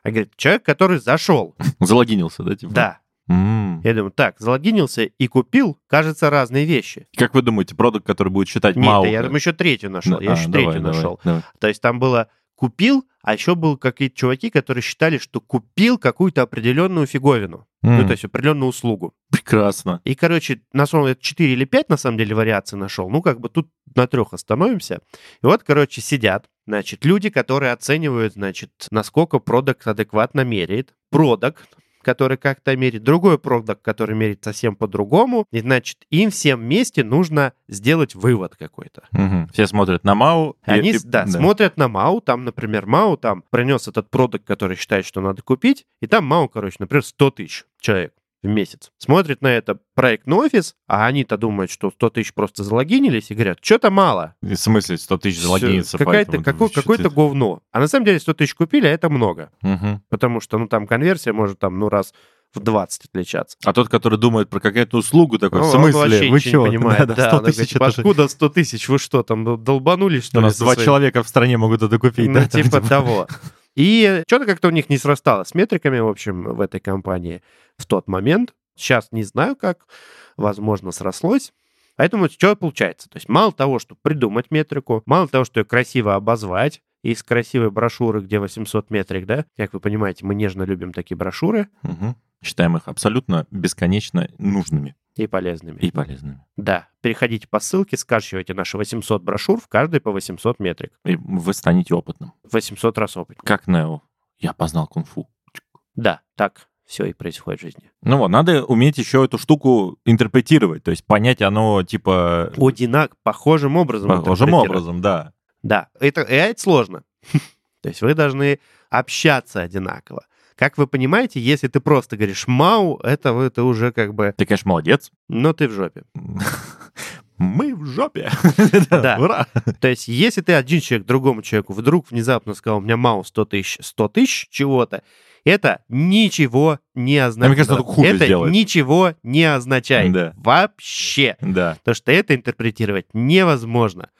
А говорит, человек, который зашел. Залогинился, да? Типа? Да. М. Я думаю, так, залогинился и купил, кажется, разные вещи. Как вы думаете, продукт, который будет считать Нет, МАУ? да я думаю, еще третью нашел. Ну, Я а, еще давай, третью давай, нашел. давай. То есть там было купил, а еще был какие-то чуваки, которые считали, что купил какую-то определенную фиговину. Ну, М, то есть определенную услугу. Прекрасно. И, короче, на самом деле 4 или 5, на самом деле, вариаций нашел. Ну, как бы тут на трех остановимся. И вот, короче, сидят, значит, люди, которые оценивают, значит, насколько продукт адекватно меряет. Продукт, который как-то мерит, другой продукт, который мерит совсем по-другому. И, значит, им всем вместе нужно сделать вывод какой-то. Мгм. Все смотрят на МАУ. и- Они, и- да, смотрят на Мау, там, например, Мау там принес этот продукт, который считает, что надо купить, и там Мау, короче, например, 100 тысяч человек в месяц. Смотрит на это проектный офис, а они-то думают, что 100 тысяч просто залогинились и говорят, что-то мало. В смысле 100 тысяч что какое-то ты- говно. А на самом деле 100 тысяч купили, а это много. Мгм. Потому что, ну, там конверсия может там, ну, раз в 20 отличаться. А тот, который думает про какую-то услугу, такой, Ну, в он смысле? вообще Вы чего? не понимает. Да, Да, 100 он говорит, тысяч, типа, это откуда 100 тысяч? Вы что, там дол- долбанулись, что У нас два своим- человека в стране могут это купить, Ну, да? типа того. И что-то как-то у них не срасталось с метриками, в общем, в этой компании в тот момент. Сейчас не знаю как, возможно, срослось. Поэтому что получается? То есть мало того, что придумать метрику, мало того, что ее красиво обозвать, из красивой брошюры, где 800 метрик, да, как вы понимаете, мы нежно любим такие брошюры Мгм. Считаем их абсолютно бесконечно нужными и полезными. и полезными. Да, переходите по ссылке, скачивайте наши 800 брошюр, в каждой по 800 метрик. И вы станете опытным. 800 раз опыт. Как Нео. Я познал кунг-фу. Да, так все и происходит в жизни. Ну вот, надо уметь еще эту штуку интерпретировать, то есть понять оно, типа, Одинак, похожим образом. похожим образом, да. Да, это, и это сложно. То есть вы должны общаться одинаково. Как вы понимаете, если ты просто говоришь «мау», это, вы- ты уже как бы, Ты, конечно, молодец. ну, ты в жопе. Мы в жопе. Да. Ура. То есть если ты один человек другому человеку вдруг внезапно сказал «у меня мау 100 тысяч, 100 тысяч чего-то», это ничего не означает. мне кажется, хуже это сделает. ничего не означает. Да. Вообще. Да. Потому что это интерпретировать невозможно.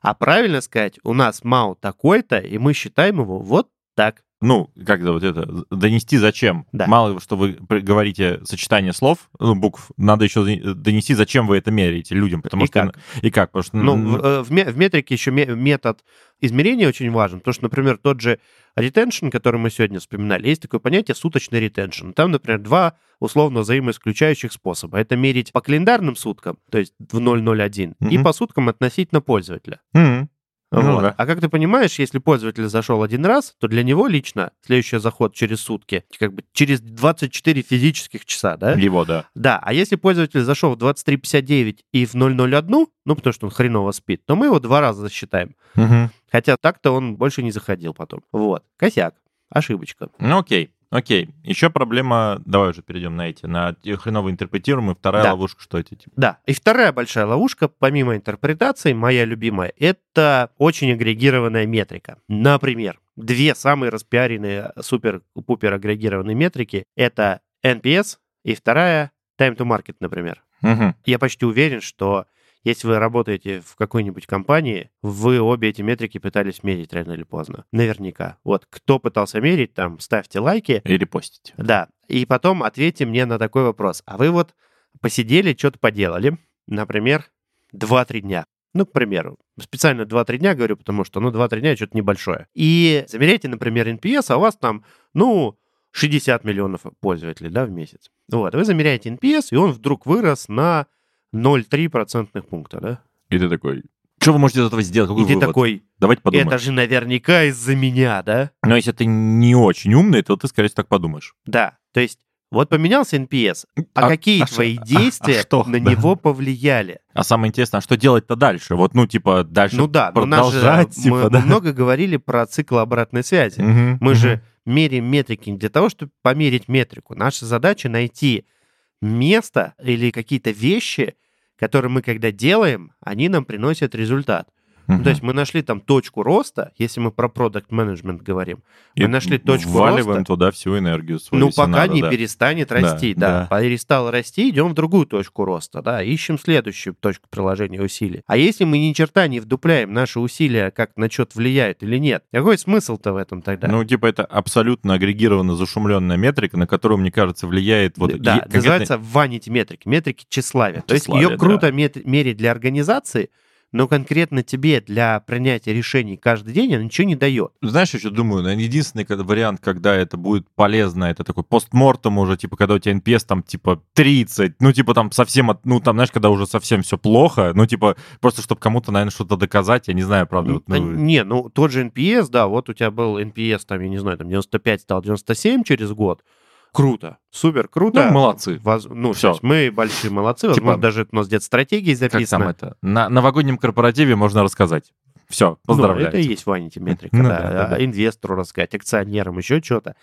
А правильно сказать, у нас МАУ такой-то, и мы считаем его вот так. Ну, как вот это, донести зачем? Да. Мало, что вы говорите сочетание слов, ну, букв, надо еще донести, зачем вы это меряете людям, потому И что... как? И как? Потому что... Ну, в, э, в ме- в метрике еще ме- метод измерения очень важен, потому что, например, тот же retention, который мы сегодня вспоминали, есть такое понятие суточный retention. Там, например, два условно взаимоисключающих способа. Это мерить по календарным суткам, то есть в 001, и Мгм. по суткам относительно пользователя. м, Ну Вот. да. А как ты понимаешь, если пользователь зашел один раз, то для него лично следующий заход через сутки, как бы через 24 физических часа, да? Его, да. Да, а если пользователь зашел в 23.59 и в 001, ну, потому что он хреново спит, то мы его два раза засчитаем. Мгм. Хотя так-то он больше не заходил потом. Вот. Косяк. Ошибочка. Ну, окей. Окей. Еще проблема, давай уже перейдем на эти, на хреново интерпретируемые. Вторая Да. ловушка, что эти? Типа? Да. И вторая большая ловушка, помимо интерпретации, моя любимая, это очень агрегированная метрика. Например, две самые распиаренные супер-пупер агрегированные метрики — это NPS и вторая Time to Market, например. Мгм. Я почти уверен, что если вы работаете в какой-нибудь компании, вы обе эти метрики пытались мерить рано или поздно. Наверняка. Вот кто пытался мерить, там, ставьте лайки. Или постите. Да. И потом ответьте мне на такой вопрос. А вы вот посидели, что-то поделали, например, 2-3 дня. Ну, к примеру, специально 2-3 дня говорю, потому что, ну, 2-3 дня что-то небольшое. И замеряйте, например, NPS, а у вас там, ну, 60 миллионов пользователей, да, в месяц. Вот, вы замеряете NPS, и он вдруг вырос на 0,3 процентных пункта, да? И ты такой, что вы можете из этого сделать? Какой и ты вывод? такой, Давайте подумаем. это же наверняка из-за меня, да? Но если ты не очень умный, то ты, скорее всего, так подумаешь. Да, то есть вот поменялся NPS, а, какие а твои что- а- а действия что? на Да. него повлияли? А самое интересное, а что делать-то дальше? Вот, ну, типа, дальше Ну да, же- продолжать, мы, типа, мы да? много говорили про цикл обратной связи. Мгм, Мы мгм. же меряем метрики не для того, чтобы померить метрику. Наша задача найти место или какие-то вещи, которые мы когда делаем, они нам приносят результат. Ну, Мгм. то есть мы нашли там точку роста, если мы про продукт менеджмент говорим. И мы нашли точку вваливаем роста. туда всю энергию свою. Ну, пока надо, не да. перестанет Да, расти, да. да. Перестал расти, идем в другую точку роста, да, ищем следующую точку приложения усилий. А если мы ни черта не вдупляем наши усилия, как на что-то влияют или нет, какой смысл-то в этом тогда? Ну, типа, это абсолютно агрегированно зашумленная метрика, на которую, мне кажется, влияет вот... да, е- конкретно- называется ванити метрики, метрики тщеславия. То есть ее круто мет- мерить для организации, но конкретно тебе для принятия решений каждый день она ничего не дает. Знаешь, еще думаю, наверное, единственный вариант, когда это будет полезно, это такой постмортом уже, типа, когда у тебя NPS там, типа, 30, ну, типа, там совсем, ну, там, знаешь, когда уже совсем все плохо, ну, типа, просто чтобы кому-то, наверное, что-то доказать, я не знаю, правда. вот, ну, Не, ну тот же NPS, да, вот у тебя был NPS, там, я не знаю, там 95 стал 97 через год. Круто, супер круто. Ну, молодцы. Воз- Ну, есть мы большие молодцы. Типа, Возможно, даже у нас где-то стратегии как там записано. это? На новогоднем корпоративе можно рассказать. Все, Ну, поздравляю. это и есть Ванити метрика, Ну да. да, да, А. Инвестору рассказать, акционерам, еще что-то.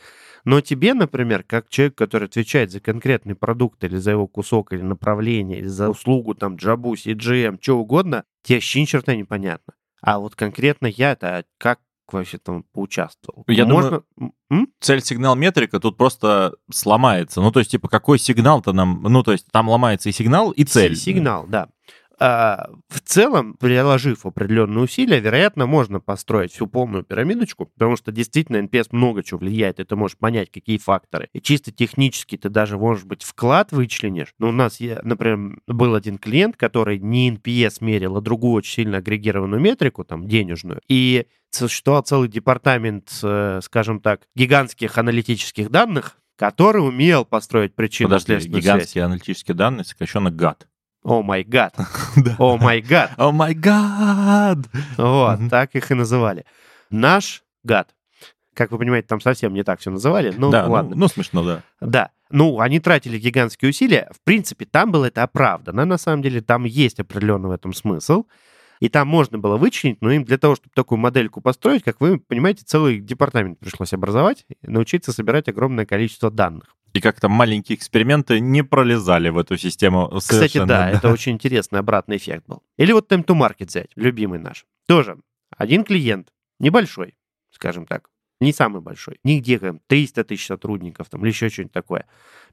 Но тебе, например, как человек, который отвечает за конкретный продукт или за его кусок, или направление, или за услугу, там, Джабу, CGM, что угодно, тебе вообще ни черта непонятно. А вот конкретно я-то как вообще там поучаствовал? Я Можно... М? цель сигнал метрика тут просто сломается. Ну, то есть, типа, какой сигнал-то нам... Ну, то есть, там ломается и сигнал, и цель. Си- Сигнал, да. А, в целом, приложив определенные усилия, вероятно, можно построить всю полную пирамидочку, потому что действительно NPS много чего влияет, и ты можешь понять, какие факторы. И чисто технически ты даже, может быть, вклад вычленишь. Но у нас, например, был один клиент, который не NPS мерил, а другую очень сильно агрегированную метрику, там, денежную. И существовал целый департамент, э, скажем так, гигантских аналитических данных, который умел построить Подожди, причинно-следственную связь. гигантские аналитические данные, сокращенно гад. О май гад. О май гад. О май гад! Вот, так их и называли. Наш гад. Как вы понимаете, там совсем не так все называли. Ну, да, ну- ладно. Ну, смешно, да. Да. Ну, они тратили гигантские усилия. В принципе, там было это оправдано. На самом деле, там есть определенный в этом смысл. И там можно было вычленить, но им для того, чтобы такую модельку построить, как вы понимаете, целый департамент пришлось образовать, научиться собирать огромное количество данных. И как-то маленькие эксперименты не пролезали в эту систему Кстати, совершенно. да, это очень интересный обратный эффект был. Или вот Time to Market взять, любимый наш. Тоже один клиент, небольшой, скажем так, не самый большой. Нигде там 300 тысяч сотрудников там, или еще что-нибудь такое.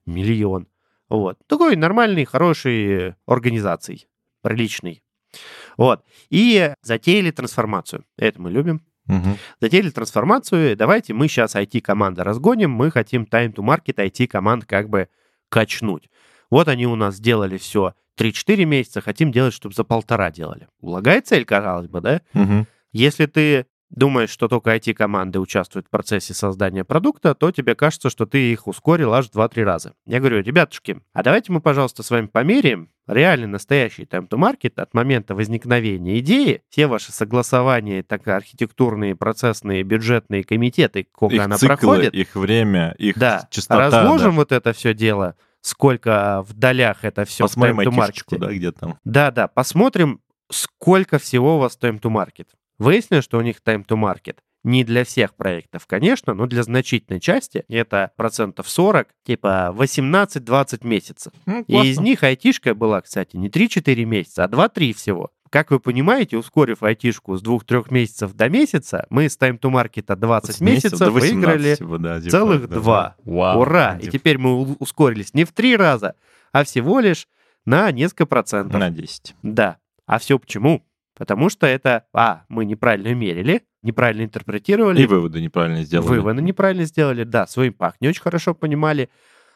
Миллион. Вот. Такой нормальный, хороший организаций, приличный. Вот. И затеяли трансформацию. Это мы любим. Мгм. Затеяли трансформацию, давайте мы сейчас IT-команды разгоним, мы хотим time to market IT-команд как бы качнуть. Вот они у нас сделали все 3-4 месяца, хотим делать, чтобы за полтора делали. Благая цель, казалось бы, да? Мгм. Если ты думаешь, что только IT-команды участвуют в процессе создания продукта, то тебе кажется, что ты их ускорил аж в 2-3 раза. Я говорю, ребятушки, а давайте мы, пожалуйста, с вами померяем реальный настоящий time to market от момента возникновения идеи, все ваши согласования, так архитектурные, процессные, бюджетные комитеты, сколько Их она циклы, проходит. их время, их Да, частота. разложим да. вот это все дело, сколько в долях это все Посмотрим в time to айтишечку, market. да, где там. Да, да, посмотрим, сколько всего у вас time to market. Выяснилось, что у них time to market не для всех проектов, конечно, но для значительной части это процентов 40, типа 18-20 месяцев. Ну, И из них айтишка была, кстати, не 3-4 месяца, а 2-3 всего. Как вы понимаете, ускорив айтишку с 2-3 месяцев до месяца, мы с time to market 20 С месяцев 18 выиграли всего, да, типа, целых да. два. Вау. Ура! И Типа, теперь мы ускорились не в 3 раза, а всего лишь на несколько процентов. На 10. Да. А все почему? Потому что это, а, мы неправильно мерили, неправильно интерпретировали, И выводы неправильно сделали. выводы неправильно сделали, да, свой импакт не очень хорошо понимали,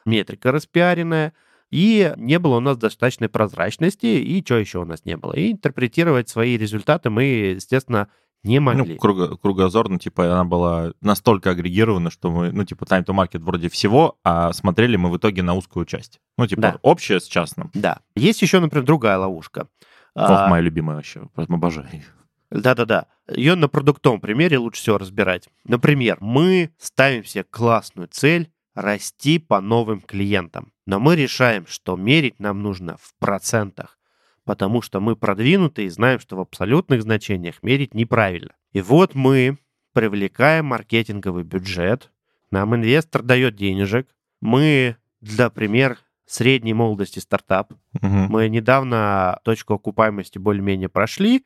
метрика распиаренная, и не было у нас достаточной прозрачности, и что еще у нас не было? И интерпретировать свои результаты мы, естественно, не могли. Ну, круго- кругозор, ну, типа, она была настолько агрегирована, что мы, ну, типа, time to market вроде всего, а смотрели мы в итоге на узкую часть. Ну, типа, Да. общее с частным. Да. Есть еще, например, другая ловушка. Ох, А, моя любимая вообще, прям обожаю. ее. Да-да-да. Ее на продуктовом примере лучше всего разбирать. Например, мы ставим себе классную цель расти по новым клиентам. Но мы решаем, что мерить нам нужно в процентах, потому что мы продвинуты и знаем, что в абсолютных значениях мерить неправильно. И вот мы привлекаем маркетинговый бюджет, нам инвестор дает денежек, мы, для пример, средней молодости стартап, Мгм. мы недавно точку окупаемости более-менее прошли,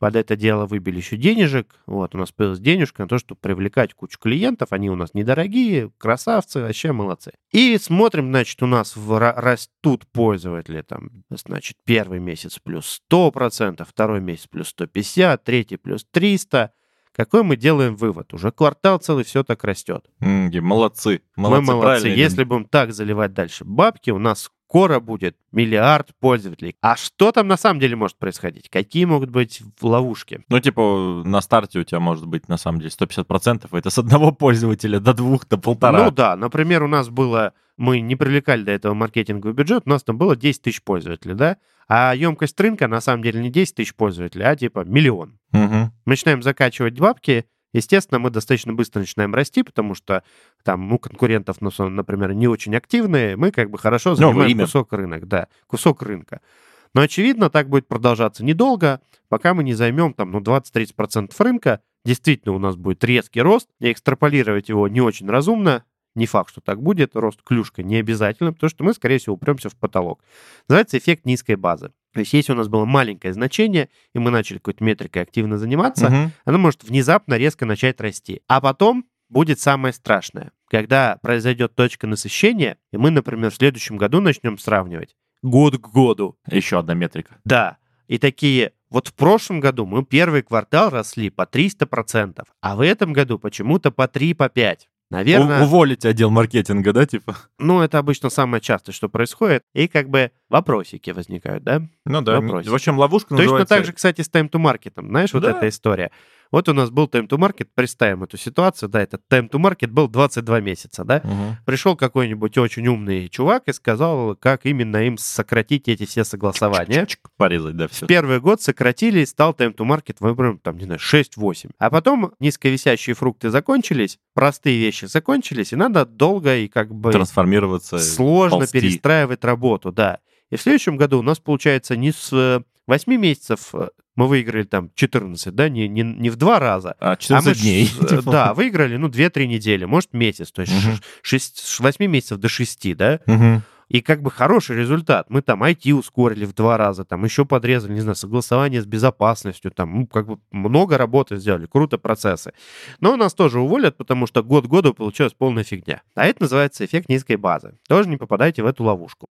под это дело выбили еще денежек. Вот, у нас появилась денежка на то, чтобы привлекать кучу клиентов. Они у нас недорогие, красавцы, вообще молодцы. И смотрим, значит, у нас в- ра- растут пользователи. Там, значит, первый месяц плюс 100%, второй месяц плюс 150, третий плюс 300. Какой мы делаем вывод? Уже квартал целый все так растет. М, ге- Молодцы. Молодцы, Мы молодцы. правильно. Если будем так заливать дальше бабки, у нас скоро будет миллиард пользователей. А что там на самом деле может происходить? Какие могут быть ловушки? Ну, типа, на старте у тебя может быть, на самом деле, 150%, это с одного пользователя до двух, до полтора. Ну да, например, у нас было, мы не привлекали до этого маркетинговый бюджет, у нас там было 10 тысяч пользователей, да? А емкость рынка на самом деле не 10 тысяч пользователей, а типа миллион. Мгм. Мы начинаем закачивать бабки, естественно, мы достаточно быстро начинаем расти, потому что там у конкурентов, ну, например, не очень активные, мы как бы хорошо занимаем имя. кусок рынка, да, кусок рынка. Но, очевидно, так будет продолжаться недолго, пока мы не займем там, ну, 20-30% рынка. Действительно, у нас будет резкий рост, и экстраполировать его не очень разумно. Не факт, что так будет, рост клюшка не обязательно, потому что мы, скорее всего, упремся в потолок. Называется эффект низкой базы. То есть, если у нас было маленькое значение, и мы начали какой-то метрикой активно заниматься, Мгм. она может внезапно резко начать расти. А потом будет самое страшное, когда произойдет точка насыщения, и мы, например, в следующем году начнем сравнивать год к году. Еще одна метрика. Да, и такие, вот в прошлом году мы первый квартал росли по 300%, а в этом году почему-то по 3, по 5. Наверное, У- уволить отдел маркетинга, да, типа? ну, это обычно самое частое, что происходит, и как бы вопросики возникают, да? Ну да. Вопросик. В общем, ловушка Точно называется... так же, кстати, с time to market. Знаешь, вот Да. эта история. Вот у нас был time to market, представим эту ситуацию, да, этот time to market был 22 месяца, да? Мгм. Пришел какой-нибудь очень умный чувак и сказал, как именно им сократить эти все согласования. Чик, Порезать, да, все. В первый год сократили, и стал time to market, выбран, там, не знаю, 6-8. А потом низковисящие фрукты закончились, простые вещи закончились, и надо долго и как бы Трансформироваться. сложно ползти. перестраивать работу, да. И в следующем году у нас получается не с э, 8 месяцев э, мы выиграли там 14, да, не, не, не в два раза. А, А 14 мы дней. э, Да, выиграли, ну, 2-3 недели, может, месяц. То есть шесть- с 8 месяцев до 6, да. Мгм. И как бы хороший результат. Мы там IT ускорили в два раза, там еще подрезали, не знаю, согласование с безопасностью, там, ну, как бы много работы сделали, круто процессы. Но нас тоже уволят, потому что год году получилась полная фигня. А это называется эффект низкой базы. Тоже не попадайте в эту ловушку.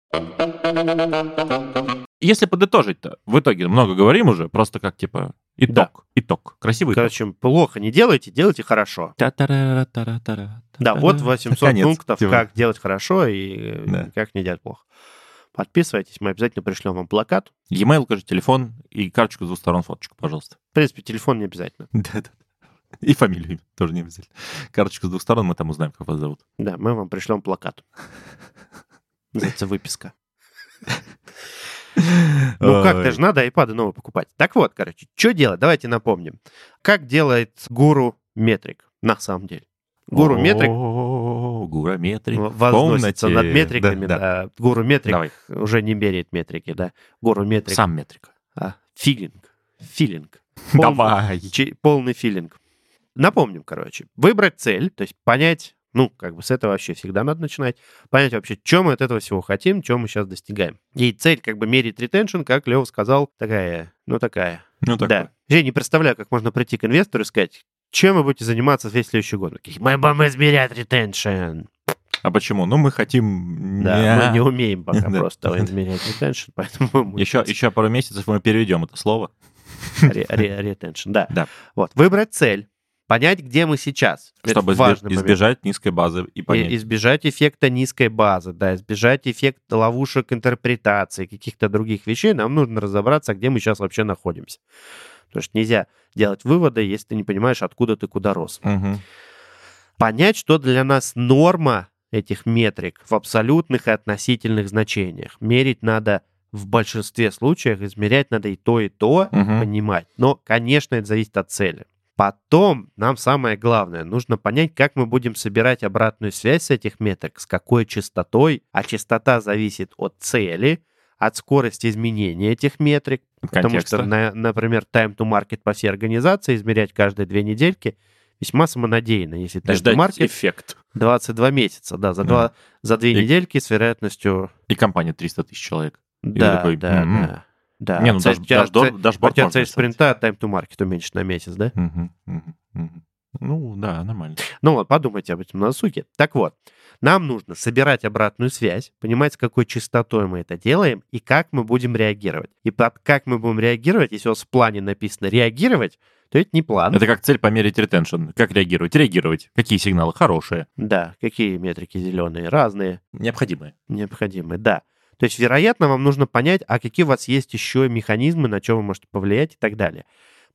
Если подытожить-то, в итоге много говорим уже, просто как типа итог. Да. Итог. Красивый итог. Короче, плохо не делайте, делайте хорошо. Да, вот 800 Конец, пунктов, типа. как делать хорошо и Да. как не делать плохо. Подписывайтесь, мы обязательно пришлем вам плакат. E-mail, скажи, телефон и карточку с двух сторон фоточку, пожалуйста. В принципе, телефон не обязательно. Да-да. И фамилию тоже не обязательно. Карточку с двух сторон, мы там узнаем, как вас зовут. Да, мы вам пришлем плакат. Называется выписка. Ну как, даже надо айпады новые покупать. Так вот, короче, что делать? Давайте напомним. Как делает гуру метрик на самом деле? Гуру метрик Гуру метрик. возносится над метриками, Да. Гуру метрик уже не меряет метрики, да. Гуру метрик. Сам метрик. А, филинг. Филинг. Давай. Полный филинг. Напомним, короче, выбрать цель, то есть понять, ну, как бы с этого вообще всегда надо начинать, понять вообще, что мы от этого всего хотим, что мы сейчас достигаем. И цель как бы мерить ретеншн, как Лео сказал, такая, ну, такая. Ну, такое. Да. Я не представляю, как можно прийти к инвестору и сказать, чем вы будете заниматься весь следующий год. Мы будем измерять ретеншн. А почему? Ну, мы хотим... Да, мы не умеем пока просто измерять ретеншн, поэтому мы Еще, еще пару месяцев мы переведем это слово. Ре- ре- Ретеншн, да. Да. Вот, выбрать цель, понять, где мы сейчас. Чтобы избеж- важный момент. избежать низкой базы и И- понять. избежать эффекта низкой базы, да, избежать эффекта ловушек интерпретации, каких-то других вещей, нам нужно разобраться, где мы сейчас вообще находимся. Потому что нельзя делать выводы, если ты не понимаешь, откуда ты куда рос. Мгм. Понять, что для нас норма этих метрик в абсолютных и относительных значениях. Мерить надо в большинстве случаев, измерять надо и то, и то, Мгм. понимать. Но, конечно, это зависит от цели. Потом нам самое главное, нужно понять, как мы будем собирать обратную связь с этих метрик, с какой частотой, а частота зависит от цели, от скорости изменения этих метрик, потому Контекста. что, на- например, time to market по всей организации измерять каждые две недельки весьма самонадеянно, если time to market эффект. 22 месяца, да, за, Да. два, за две И- недельки с вероятностью... И компания 300 тысяч человек. Да, такой, да, м-м. да. Да, Не, ну Цель- даш- у тебя дашборд- у тебя цель спринта time to market уменьшить на месяц, да? Мгм, мгм. Ну, да, нормально. Ну вот, подумайте об этом на досуге. Так вот, нам нужно собирать обратную связь, понимать, с какой частотой мы это делаем и как мы будем реагировать. И под как мы будем реагировать, если у вас в плане написано реагировать, то это не план. Это как цель померить ретеншн. Как реагировать? Реагировать. Какие сигналы? Хорошие. Да, какие метрики зеленые, разные, Необходимые. необходимые, да. То есть, вероятно, вам нужно понять, а какие у вас есть еще механизмы, на что вы можете повлиять и так далее.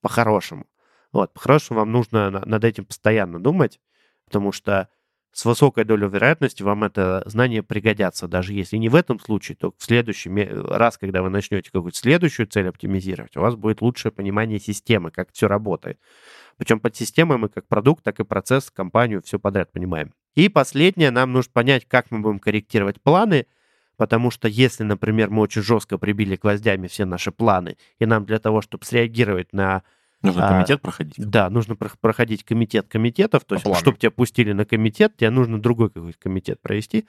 По-хорошему. Вот, по-хорошему вам нужно на- над этим постоянно думать, потому что с высокой долей вероятности вам это знание пригодятся. Даже если не в этом случае, то в следующий ме- раз, когда вы начнете какую-то следующую цель оптимизировать, у вас будет лучшее понимание системы, как все работает. Причем под системой мы как продукт, так и процесс, компанию, все подряд понимаем. И последнее, нам нужно понять, как мы будем корректировать планы, потому что если, например, мы очень жестко прибили гвоздями все наши планы, и нам для того, чтобы среагировать на Нужно А, комитет проходить. да, нужно про- проходить комитет комитетов, то По есть, плану. чтобы тебя пустили на комитет, тебе нужно другой какой-то комитет провести,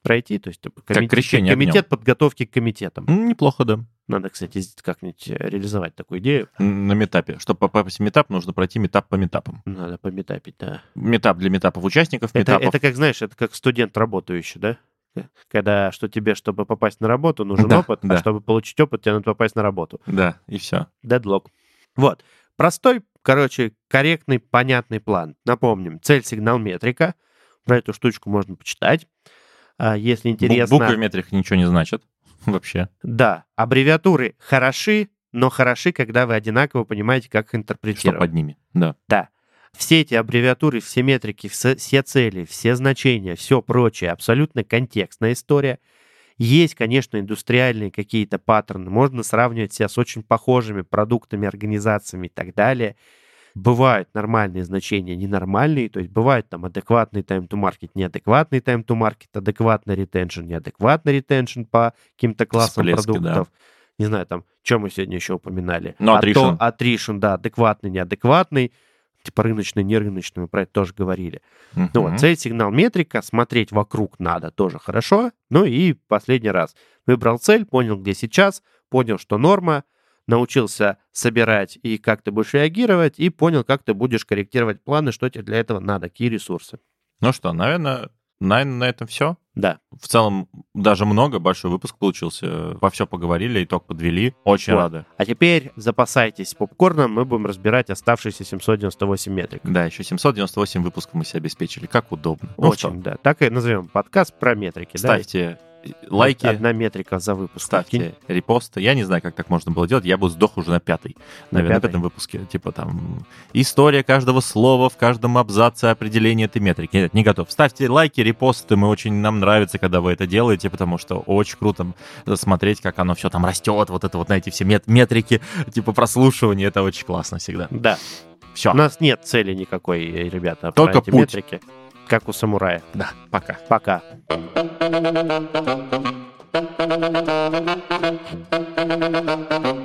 пройти, то есть комитет, крещение комитет подготовки к комитетам. М, Неплохо, да. Надо, кстати, как-нибудь э, реализовать такую идею. На метапе. Чтобы попасть в метап, нужно пройти метап по метапам. Надо пометапить, да. Метап для метапов участников, Это, метапов. это как, знаешь, это как студент работающий, да? Когда что тебе, чтобы попасть на работу, нужен Да, опыт, да. а чтобы получить опыт, тебе надо попасть на работу. Да, и все. Дедлог. Вот. Простой, короче, корректный, понятный план. Напомним, цель сигнал метрика. Про эту штучку можно почитать. А, Если интересно... Буквы в метриках ничего не значат вообще. Да, аббревиатуры хороши, но хороши, когда вы одинаково понимаете, как их Что интерпретировать. под ними. Да. Да. Все эти аббревиатуры, все метрики, все, все цели, все значения, все прочее, абсолютно контекстная история. Есть, конечно, индустриальные какие-то паттерны. Можно сравнивать себя с очень похожими продуктами, организациями и так далее. Бывают нормальные значения, ненормальные. То есть бывает там адекватный time to market, неадекватный time to market, адекватный retention, неадекватный retention по каким-то классам Всплески, да. продуктов. Не знаю, там, что мы сегодня еще упоминали. Ну, А attrition. attrition, да, адекватный, неадекватный. Типа рыночный, нерыночный, мы про это тоже говорили. Ну Мгм. вот, цель, сигнал, метрика, смотреть вокруг надо, тоже хорошо. Ну и последний раз. Выбрал цель, понял, где сейчас, понял, что норма, научился собирать и как ты будешь реагировать, и понял, как ты будешь корректировать планы, что тебе для этого надо, какие ресурсы. Ну что, наверное, наверное, на этом все. Да. В целом, даже много, большой выпуск получился. Во все поговорили, итог подвели. Очень Вот. рады. А теперь запасайтесь попкорном, мы будем разбирать оставшиеся 798 метрик. Да, еще 798 выпусков мы себе обеспечили. Как удобно. Ну Очень, что, да. Так и назовем подкаст про метрики. да? Лайки, Одна метрика за выпуск. ставьте репосты. Я не знаю, как так можно было делать. Я бы сдох уже на пятой. На Наверное, на пятой? пятом выпуске. Типа там история каждого слова в каждом абзаце определение этой метрики. Нет, не готов. Ставьте лайки, репосты. Мы очень нам нравится, когда вы это делаете, потому что очень круто смотреть, как оно все там растет. Вот это вот на эти все мет- метрики, типа прослушивания. Это очень классно всегда. Да. Все. У нас нет цели никакой, ребята, Только путь. метрики. Как у самурая. Да, пока. Пока.